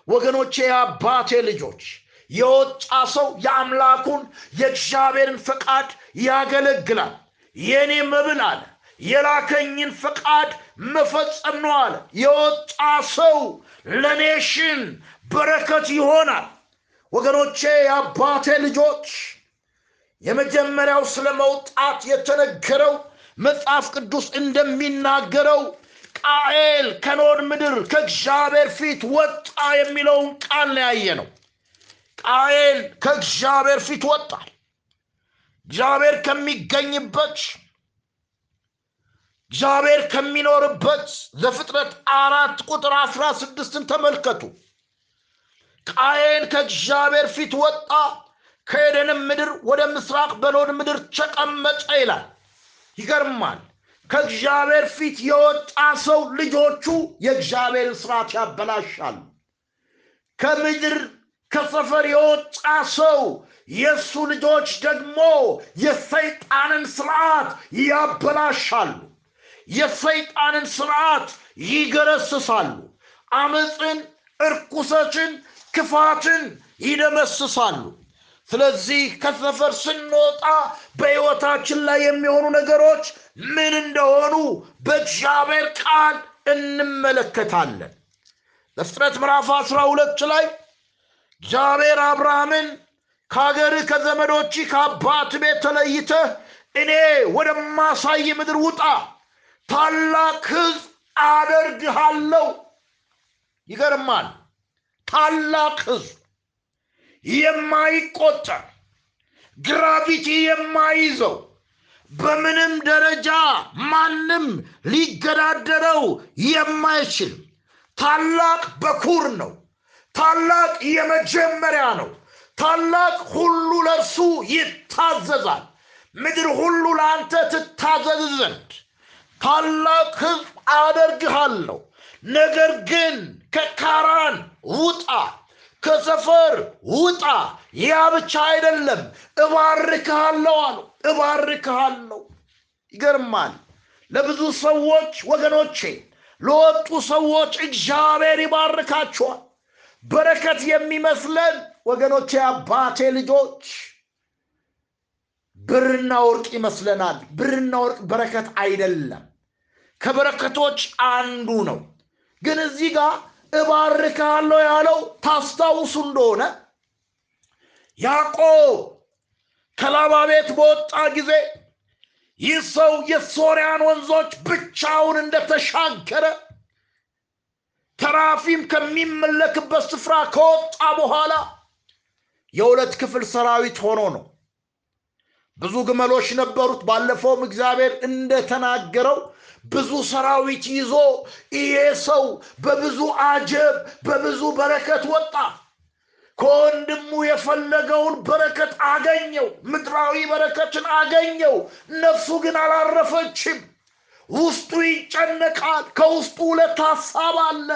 ወገኖቼ፣ የአባቴ ልጆች የወጣ ሰው የአምላኩን የእግዚአብሔርን ፈቃድ ያገለግላል። የእኔ መብል አለ የላከኝን ፈቃድ መፈጸም ነው አለ። የወጣ ሰው ለኔሽን በረከት ይሆናል። ወገኖቼ የአባቴ ልጆች የመጀመሪያው ስለ መውጣት የተነገረው መጽሐፍ ቅዱስ እንደሚናገረው ቃኤል ከኖድ ምድር ከእግዚአብሔር ፊት ወጣ የሚለውን ቃል ነው ያየ ነው። ቃኤል ከእግዚአብሔር ፊት ወጣል። እግዚአብሔር ከሚገኝበት እግዚአብሔር ከሚኖርበት ዘፍጥረት አራት ቁጥር አስራ ስድስትን ተመልከቱ ቃየን ከእግዚአብሔር ፊት ወጣ ከኤደንም ምድር ወደ ምስራቅ በኖድ ምድር ተቀመጠ ይላል ይገርማል ከእግዚአብሔር ፊት የወጣ ሰው ልጆቹ የእግዚአብሔርን ስርዓት ያበላሻሉ። ከምድር ከሰፈር የወጣ ሰው የእሱ ልጆች ደግሞ የሰይጣንን ስርዓት ያበላሻሉ። የሰይጣንን ስርዓት ይገረስሳሉ። አመፅን እርኩሰትን ክፋትን ይደመስሳሉ ስለዚህ ከሰፈር ስንወጣ በሕይወታችን ላይ የሚሆኑ ነገሮች ምን እንደሆኑ በእግዚአብሔር ቃል እንመለከታለን። በፍጥረት ምዕራፍ አስራ ሁለት ላይ እግዚአብሔር አብርሃምን ከሀገር ከዘመዶች ከአባት ቤት ተለይተህ እኔ ወደማሳይ ምድር ውጣ ታላቅ ህዝብ አደርግሃለሁ። ይገርማል። ታላቅ ህዝብ የማይቆጠር ግራቪቲ የማይዘው በምንም ደረጃ ማንም ሊገዳደረው የማይችል ታላቅ በኩር ነው። ታላቅ የመጀመሪያ ነው። ታላቅ ሁሉ ለእርሱ ይታዘዛል። ምድር ሁሉ ለአንተ ትታዘዝ ዘንድ ታላቅ ህዝብ አደርግሃለሁ። ነገር ግን ከካራን ውጣ ከሰፈር ውጣ። ያ ብቻ አይደለም። እባርክሃለሁ አሉ። እባርክሃለሁ። ይገርማል። ለብዙ ሰዎች ወገኖቼ ለወጡ ሰዎች እግዚአብሔር ይባርካቸዋል። በረከት የሚመስለን ወገኖቼ አባቴ ልጆች ብርና ወርቅ ይመስለናል። ብርና ወርቅ በረከት አይደለም። ከበረከቶች አንዱ ነው። ግን እዚህ ጋር እባርካለሁ ያለው ታስታውሱ እንደሆነ ያዕቆብ ከላባ ቤት በወጣ ጊዜ ይህ ሰው የሶርያን ወንዞች ብቻውን እንደተሻገረ ተራፊም ከሚመለክበት ስፍራ ከወጣ በኋላ የሁለት ክፍል ሰራዊት ሆኖ ነው። ብዙ ግመሎች ነበሩት። ባለፈውም እግዚአብሔር እንደተናገረው ብዙ ሰራዊት ይዞ ይሄ ሰው በብዙ አጀብ በብዙ በረከት ወጣ። ከወንድሙ የፈለገውን በረከት አገኘው ምድራዊ በረከትን አገኘው። ነፍሱ ግን አላረፈችም። ውስጡ ይጨነቃል ከውስጡ ሁለት ሀሳብ አለ።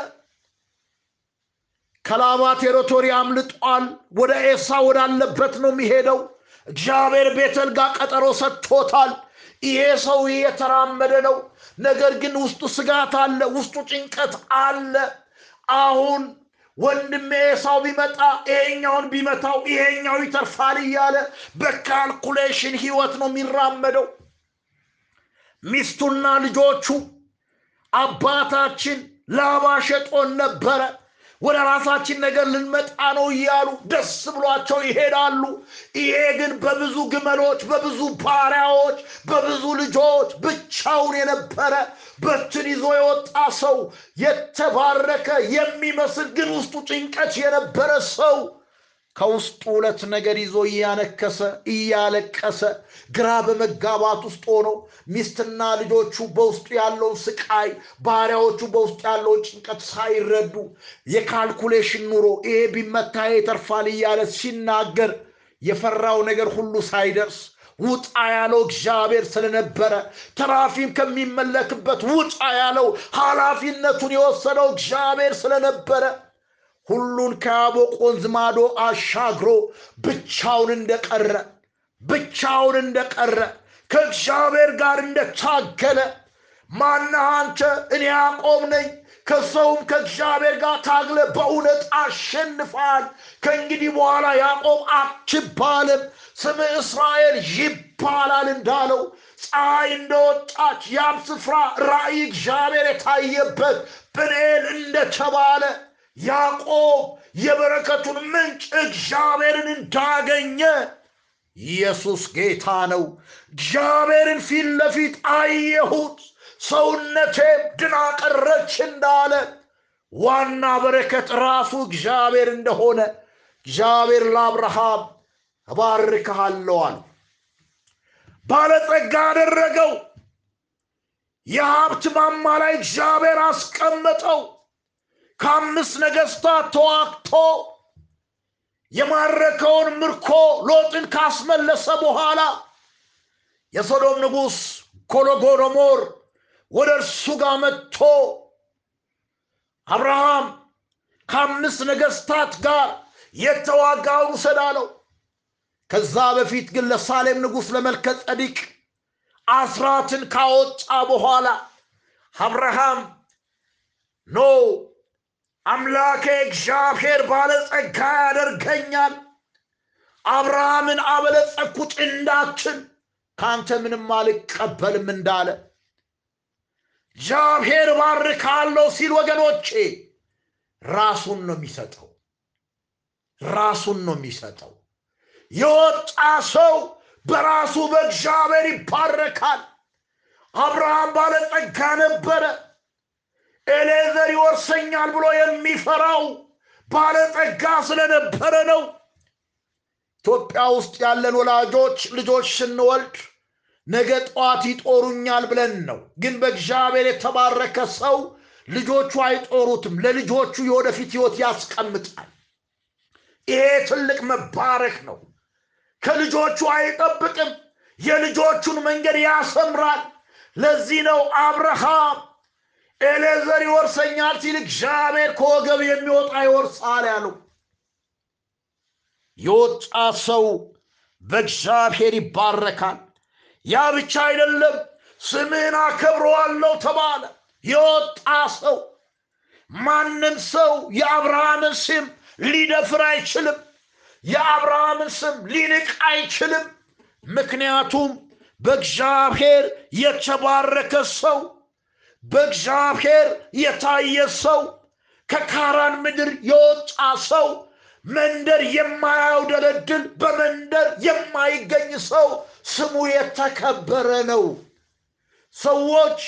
ከላባ ቴሪቶሪ አምልጧል ወደ ኤሳ ወዳለበት ነው የሚሄደው። እግዚአብሔር ቤተል ቀጠሮ ሰጥቶታል ይሄ ሰው የተራመደ ነው። ነገር ግን ውስጡ ስጋት አለ ውስጡ ጭንቀት አለ። አሁን ወንድሜ ኤሳው ቢመጣ ይሄኛውን ቢመታው ይሄኛው ይተርፋል እያለ በ calculation ህይወት ነው የሚራመደው። ሚስቱና ልጆቹ አባታችን ላባ ሸጦን ነበረ ወደ ራሳችን ነገር ልንመጣ ነው እያሉ ደስ ብሏቸው ይሄዳሉ። ይሄ ግን በብዙ ግመሎች በብዙ ባሪያዎች በብዙ ልጆች ብቻውን የነበረ በትር ይዞ የወጣ ሰው የተባረከ የሚመስል ግን ውስጡ ጭንቀት የነበረ ሰው ከውስጡ ሁለት ነገር ይዞ እያነከሰ እያለቀሰ ግራ በመጋባት ውስጥ ሆኖ ሚስትና ልጆቹ በውስጡ ያለውን ስቃይ ባሪያዎቹ በውስጡ ያለውን ጭንቀት ሳይረዱ የ calculation ኑሮ ይሄ ቢመታ ይተርፋል እያለ ሲናገር የፈራው ነገር ሁሉ ሳይደርስ ውጣ ያለው እግዚአብሔር ስለነበረ ተራፊም ከሚመለክበት ውጣ ያለው ኃላፊነቱን የወሰደው እግዚአብሔር ስለነበረ ሁሉን ከያቦቅ ወንዝ ማዶ አሻግሮ ብቻውን እንደቀረ ብቻውን እንደቀረ ከእግዚአብሔር ጋር እንደታገለ ማነህ አንተ? እኔ ያዕቆብ ነኝ። ከሰውም ከእግዚአብሔር ጋር ታግለ በእውነት አሸንፋል። ከእንግዲህ በኋላ ያዕቆብ አትባልም። ስም እስራኤል ይባላል እንዳለው ፀሐይ እንደወጣች ያም ስፍራ ራእይ እግዚአብሔር የታየበት ጵንኤል እንደተባለ ያዕቆብ የበረከቱን ምንጭ እግዚአብሔርን እንዳገኘ ኢየሱስ ጌታ ነው። እግዚአብሔርን ፊት ለፊት አየሁት። ሰውነቴም ድና ቀረች እንዳለ ዋና በረከት ራሱ እግዚአብሔር እንደሆነ እግዚአብሔር ለአብርሃም እባርክሃለሁ አለ። ባለጸጋ አደረገው። የሀብት ማማ ላይ እግዚአብሔር አስቀመጠው። ከአምስት ነገስታት ተዋግቶ የማረከውን ምርኮ ሎጥን ካስመለሰ በኋላ የሶዶም ንጉሥ ኮሎጎዶሞር ወደ እርሱ ጋር መጥቶ አብርሃም ከአምስት ነገስታት ጋር የተዋጋውን ውሰድ አለው። ከዛ በፊት ግን ለሳሌም ንጉሥ ለመልከ ጸዲቅ አስራትን ካወጣ በኋላ አብርሃም ኖ አምላኬ እግዚአብሔር ባለጸጋ ያደርገኛል፣ አብርሃምን አበለጸኩት እንዳችን ከአንተ ምንም አልቀበልም እንዳለ እግዚአብሔር ባርካለሁ ሲል ወገኖቼ ራሱን ነው የሚሰጠው። ራሱን ነው የሚሰጠው። የወጣ ሰው በራሱ በእግዚአብሔር ይባረካል። አብርሃም ባለጸጋ ነበረ። ኤሌዘር ይወርሰኛል ብሎ የሚፈራው ባለጸጋ ስለነበረ ነው። ኢትዮጵያ ውስጥ ያለን ወላጆች ልጆች ስንወልድ ነገ ጠዋት ይጦሩኛል ብለን ነው። ግን በእግዚአብሔር የተባረከ ሰው ልጆቹ አይጦሩትም። ለልጆቹ የወደፊት ህይወት ያስቀምጣል። ይሄ ትልቅ መባረክ ነው። ከልጆቹ አይጠብቅም። የልጆቹን መንገድ ያሰምራል። ለዚህ ነው አብርሃም ኤሊዔዘር ይወርሰኛል ሲል እግዚአብሔር ከወገብ የሚወጣ ይወርሳል ያለው። የወጣ ሰው በእግዚአብሔር ይባረካል። ያ ብቻ አይደለም፣ ስምህን አከብረዋለሁ ተባለ። የወጣ ሰው ማንም ሰው የአብርሃምን ስም ሊደፍር አይችልም። የአብርሃምን ስም ሊንቅ አይችልም። ምክንያቱም በእግዚአብሔር የተባረከ ሰው በእግዚአብሔር የታየ ሰው ከካራን ምድር የወጣ ሰው መንደር የማያውደለድል በመንደር የማይገኝ ሰው ስሙ የተከበረ ነው። ሰዎች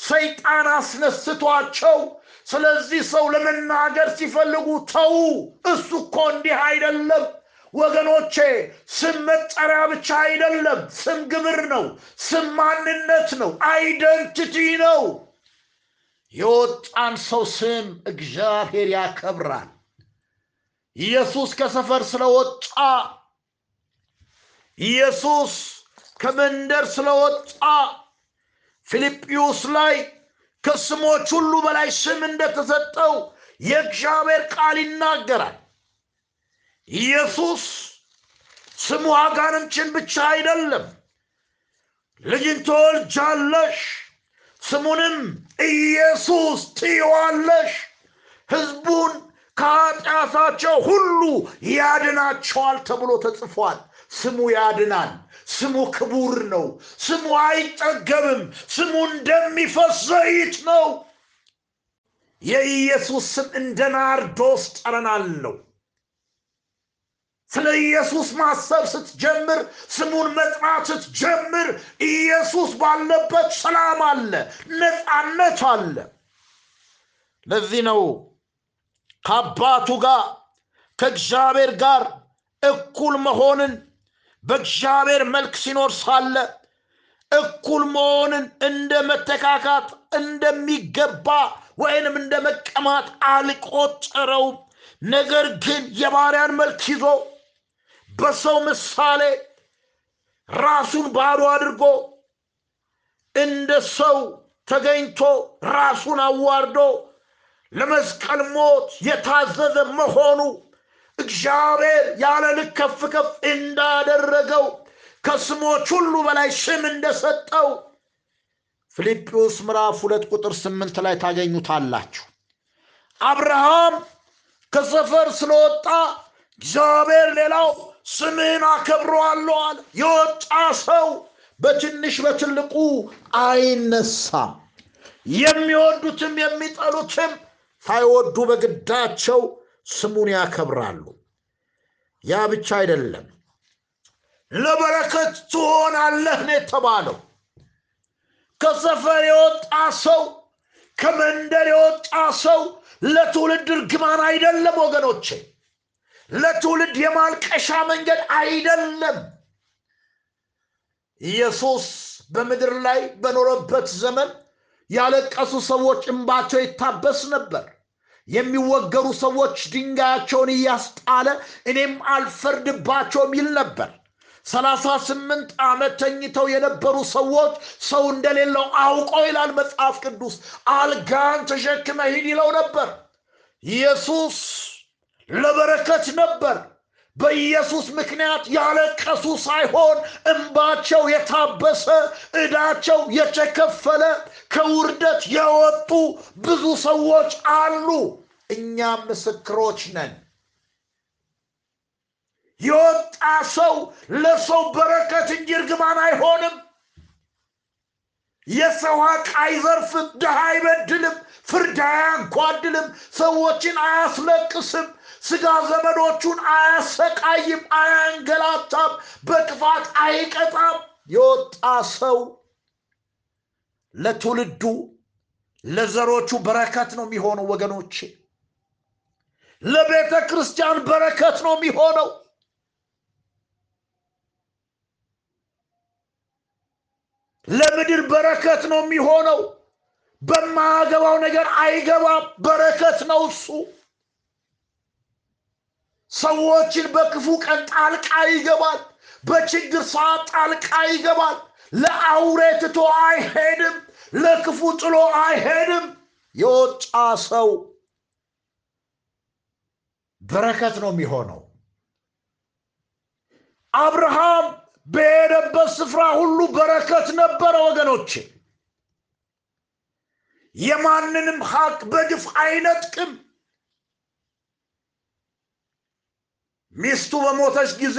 ሰይጣን አስነስቷቸው ስለዚህ ሰው ለመናገር ሲፈልጉ ተዉ፣ እሱ እኮ እንዲህ አይደለም። ወገኖቼ ስም መጠሪያ ብቻ አይደለም። ስም ግብር ነው። ስም ማንነት ነው። አይደንቲቲ ነው። የወጣን ሰው ስም እግዚአብሔር ያከብራል። ኢየሱስ ከሰፈር ስለወጣ ኢየሱስ ከመንደር ስለወጣ ፊልጵዩስ ላይ ከስሞች ሁሉ በላይ ስም እንደተሰጠው የእግዚአብሔር ቃል ይናገራል። ኢየሱስ ስሙ አጋንንችን ብቻ አይደለም። ልጅን ትወልጃለሽ፣ ስሙንም ኢየሱስ ትይዋለሽ፣ ሕዝቡን ከኃጢአታቸው ሁሉ ያድናቸዋል ተብሎ ተጽፏል። ስሙ ያድናል። ስሙ ክቡር ነው። ስሙ አይጠገብም። ስሙ እንደሚፈስ ዘይት ነው። የኢየሱስ ስም እንደ ናርዶስ ጠረን ስለ ኢየሱስ ማሰብ ስትጀምር፣ ስሙን መጥራት ስትጀምር፣ ኢየሱስ ባለበት ሰላም አለ፣ ነፃነት አለ። ለዚህ ነው ከአባቱ ጋር ከእግዚአብሔር ጋር እኩል መሆንን በእግዚአብሔር መልክ ሲኖር ሳለ እኩል መሆንን እንደ መተካካት እንደሚገባ ወይንም እንደ መቀማት አልቆጠረውም። ነገር ግን የባሪያን መልክ ይዞ በሰው ምሳሌ ራሱን ባዶ አድርጎ እንደ ሰው ተገኝቶ ራሱን አዋርዶ ለመስቀል ሞት የታዘዘ መሆኑ እግዚአብሔር ያለ ልክ ከፍ ከፍ እንዳደረገው ከስሞች ሁሉ በላይ ስም እንደሰጠው ፊልጵዎስ ምዕራፍ ሁለት ቁጥር ስምንት ላይ ታገኙታላችሁ። አብርሃም ከሰፈር ስለወጣ እግዚአብሔር ሌላው ስምህን አከብረዋለሁ አለ። የወጣ ሰው በትንሽ በትልቁ አይነሳም። የሚወዱትም የሚጠሉትም ሳይወዱ በግዳቸው ስሙን ያከብራሉ። ያ ብቻ አይደለም፣ ለበረከት ትሆናለህ ነው የተባለው። ከሰፈር የወጣ ሰው ከመንደር የወጣ ሰው ለትውልድ እርግማን አይደለም ወገኖቼ፣ ለትውልድ የማልቀሻ መንገድ አይደለም። ኢየሱስ በምድር ላይ በኖረበት ዘመን ያለቀሱ ሰዎች እንባቸው ይታበስ ነበር። የሚወገሩ ሰዎች ድንጋያቸውን እያስጣለ እኔም አልፈርድባቸውም ይል ነበር። ሰላሳ ስምንት ዓመት ተኝተው የነበሩ ሰዎች ሰው እንደሌለው አውቆ ይላል መጽሐፍ ቅዱስ አልጋን ተሸክመ ሂድ ይለው ነበር። ኢየሱስ ለበረከት ነበር። በኢየሱስ ምክንያት ያለቀሱ ሳይሆን እንባቸው የታበሰ ዕዳቸው የተከፈለ ከውርደት የወጡ ብዙ ሰዎች አሉ። እኛም ምስክሮች ነን። የወጣ ሰው ለሰው በረከት እንጂ እርግማን አይሆንም። የሰው ሀቅ አይዘርፍም፣ ድሃ አይበድልም፣ ፍርድ አያጓድልም፣ ሰዎችን አያስለቅስም፣ ስጋ ዘመዶቹን አያሰቃይም፣ አያንገላታም፣ በክፋት አይቀጣም። የወጣ ሰው ለትውልዱ ለዘሮቹ በረከት ነው የሚሆነው። ወገኖቼ ለቤተ ክርስቲያን በረከት ነው የሚሆነው። ለምድር በረከት ነው የሚሆነው። በማያገባው ነገር አይገባም። በረከት ነው እሱ። ሰዎችን በክፉ ቀን ጣልቃ ይገባል። በችግር ሰዓት ጣልቃ ይገባል። ለአውሬ ትቶ አይሄድም። ለክፉ ጥሎ አይሄድም። የወጣ ሰው በረከት ነው የሚሆነው። አብርሃም በሄደበት ስፍራ ሁሉ በረከት ነበረ። ወገኖቼ የማንንም ሀቅ በግፍ አይነጥቅም። ሚስቱ በሞተች ጊዜ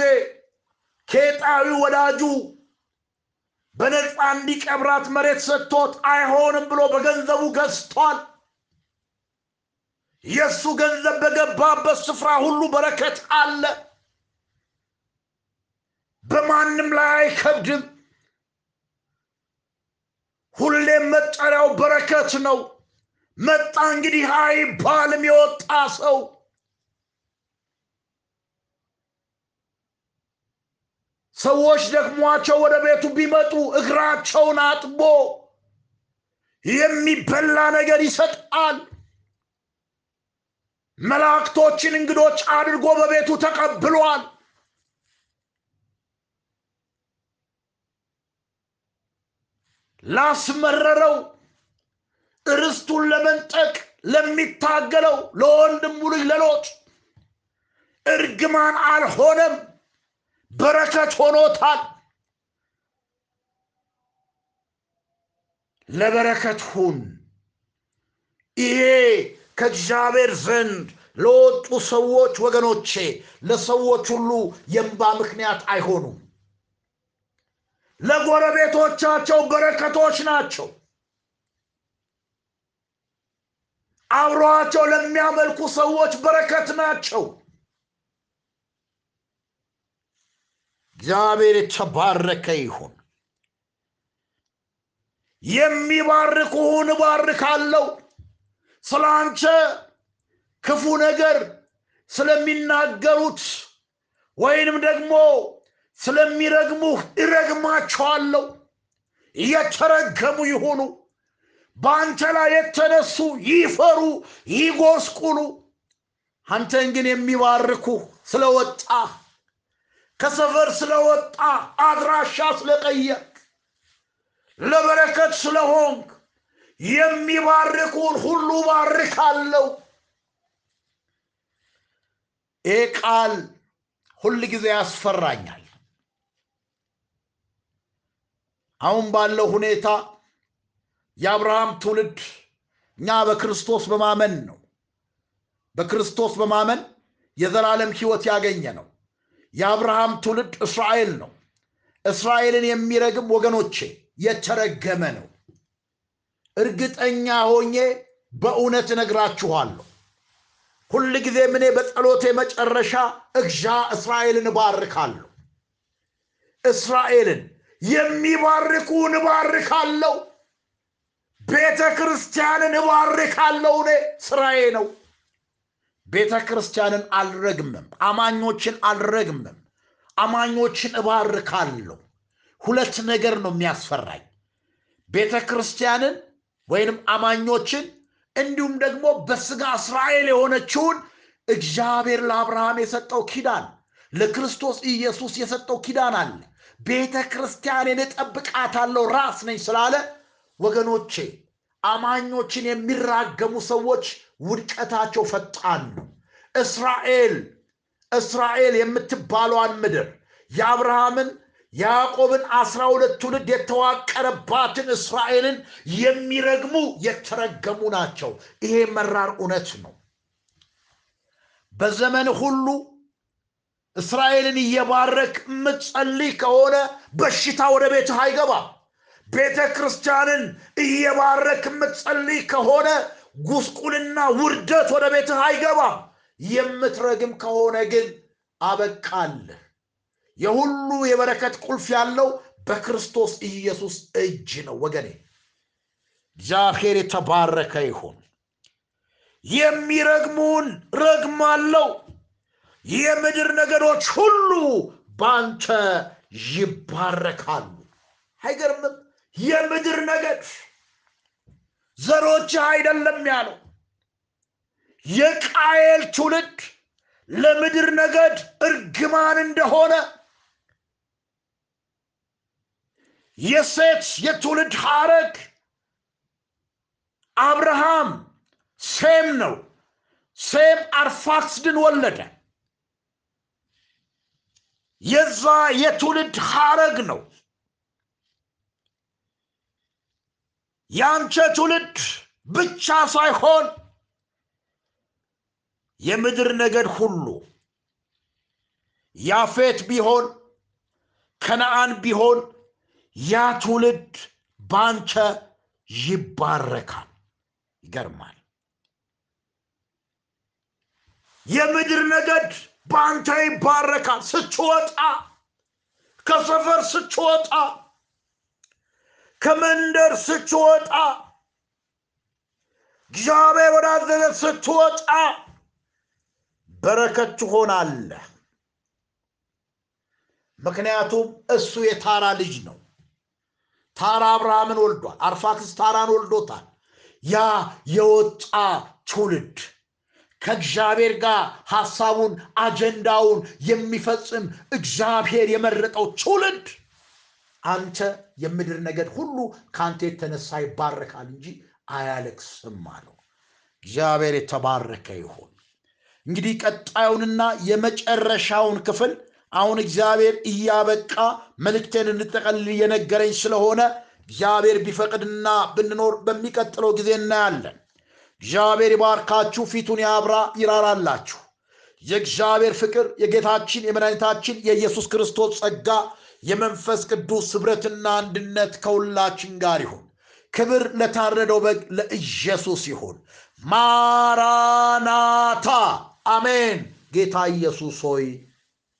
ኬጣዊ ወዳጁ በነፃ እንዲቀብራት መሬት ሰጥቶት አይሆንም ብሎ በገንዘቡ ገዝቷል። የእሱ ገንዘብ በገባበት ስፍራ ሁሉ በረከት አለ። በማንም ላይ አይከብድም። ሁሌም መጠሪያው በረከት ነው። መጣ እንግዲህ አይባልም። የወጣ ሰው ሰዎች ደክሟቸው ወደ ቤቱ ቢመጡ እግራቸውን አጥቦ የሚበላ ነገር ይሰጣል። መላእክቶችን እንግዶች አድርጎ በቤቱ ተቀብሏል። ላስመረረው ርስቱን ለመንጠቅ ለሚታገለው ለወንድሙ ልጅ ለሎጥ እርግማን አልሆነም፣ በረከት ሆኖታል። ለበረከት ሁን። ይሄ ከእግዚአብሔር ዘንድ ለወጡ ሰዎች ወገኖቼ፣ ለሰዎች ሁሉ የእንባ ምክንያት አይሆኑም። ለጎረቤቶቻቸው በረከቶች ናቸው። አብረዋቸው ለሚያመልኩ ሰዎች በረከት ናቸው። እግዚአብሔር የተባረከ ይሁን። የሚባርኩህን እባርካለሁ። ስለ አንተ ክፉ ነገር ስለሚናገሩት ወይንም ደግሞ ስለሚረግሙህ እረግማቸዋለሁ። የተረገሙ ይሁኑ። በአንተ ላይ የተነሱ ይፈሩ፣ ይጎስቁሉ። አንተን ግን የሚባርኩ ስለወጣ ከሰፈር ስለወጣ አድራሻ ስለቀየርክ ለበረከት ስለሆንክ የሚባርኩን ሁሉ ባርካለሁ። ይህ ቃል ሁል ጊዜ ያስፈራኛል። አሁን ባለው ሁኔታ የአብርሃም ትውልድ እኛ በክርስቶስ በማመን ነው። በክርስቶስ በማመን የዘላለም ሕይወት ያገኘ ነው። የአብርሃም ትውልድ እስራኤል ነው። እስራኤልን የሚረግም ወገኖቼ የተረገመ ነው። እርግጠኛ ሆኜ በእውነት እነግራችኋለሁ። ሁል ጊዜ እኔ በጸሎቴ መጨረሻ እግዣ እስራኤልን እባርካለሁ። እስራኤልን የሚባርኩን እባርካለሁ። ቤተ ክርስቲያንን እባርካለሁ። እኔ ስራዬ ነው። ቤተ ክርስቲያንን አልረግምም። አማኞችን አልረግምም። አማኞችን እባርካለሁ። ሁለት ነገር ነው የሚያስፈራኝ። ቤተ ክርስቲያንን ወይንም አማኞችን እንዲሁም ደግሞ በስጋ እስራኤል የሆነችውን እግዚአብሔር ለአብርሃም የሰጠው ኪዳን ለክርስቶስ ኢየሱስ የሰጠው ኪዳን አለ። ቤተ ክርስቲያንን እጠብቃታለሁ ራስ ነኝ ስላለ ወገኖቼ አማኞችን የሚራገሙ ሰዎች ውድቀታቸው ፈጣን ነው። እስራኤል እስራኤል የምትባሏን ምድር የአብርሃምን ያዕቆብን አስራ ሁለት ትውልድ የተዋቀረባትን እስራኤልን የሚረግሙ የተረገሙ ናቸው። ይሄ መራር እውነት ነው። በዘመን ሁሉ እስራኤልን እየባረክ የምትጸልይ ከሆነ በሽታ ወደ ቤትህ አይገባም። ቤተ ክርስቲያንን እየባረክ የምትጸልይ ከሆነ ጉስቁልና፣ ውርደት ወደ ቤትህ አይገባም። የምትረግም ከሆነ ግን አበቃልህ። የሁሉ የበረከት ቁልፍ ያለው በክርስቶስ ኢየሱስ እጅ ነው። ወገኔ እግዚአብሔር የተባረከ ይሁን። የሚረግሙን ረግማለው፣ የምድር ነገዶች ሁሉ በአንተ ይባረካሉ። አይገርምም? የምድር ነገድ ዘሮችህ አይደለም ያለው የቃየል ትውልድ ለምድር ነገድ እርግማን እንደሆነ የሴት የትውልድ ሐረግ አብርሃም ሴም ነው። ሴም አርፋክስድን ወለደ። የዛ የትውልድ ሐረግ ነው። ያንተ ትውልድ ብቻ ሳይሆን የምድር ነገድ ሁሉ ያፌት ቢሆን ከነአን ቢሆን ያ ትውልድ ባንተ ይባረካል። ይገርማል። የምድር ነገድ በአንተ ይባረካል። ስትወጣ ከሰፈር ስትወጣ ከመንደር ስትወጣ እግዚአብሔር ወዳዘዘ ስትወጣ በረከት ትሆናለህ። ምክንያቱም እሱ የታራ ልጅ ነው። ታራ አብርሃምን ወልዷል። አርፋክስ ታራን ወልዶታል። ያ የወጣ ትውልድ ከእግዚአብሔር ጋር ሐሳቡን አጀንዳውን የሚፈጽም እግዚአብሔር የመረጠው ትውልድ አንተ የምድር ነገድ ሁሉ ከአንተ የተነሳ ይባረካል እንጂ አያለቅስም አለው። እግዚአብሔር የተባረከ ይሁን። እንግዲህ ቀጣዩንና የመጨረሻውን ክፍል አሁን እግዚአብሔር እያበቃ መልእክቴን እንጠቀልል እየነገረኝ ስለሆነ እግዚአብሔር ቢፈቅድና ብንኖር በሚቀጥለው ጊዜ እናያለን። እግዚአብሔር ይባርካችሁ፣ ፊቱን ያብራ፣ ይራራላችሁ። የእግዚአብሔር ፍቅር የጌታችን የመድኃኒታችን የኢየሱስ ክርስቶስ ጸጋ የመንፈስ ቅዱስ ኅብረትና አንድነት ከሁላችን ጋር ይሁን። ክብር ለታረደው በግ ለኢየሱስ ይሁን። ማራናታ አሜን። ጌታ ኢየሱስ ሆይ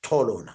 ቶሎና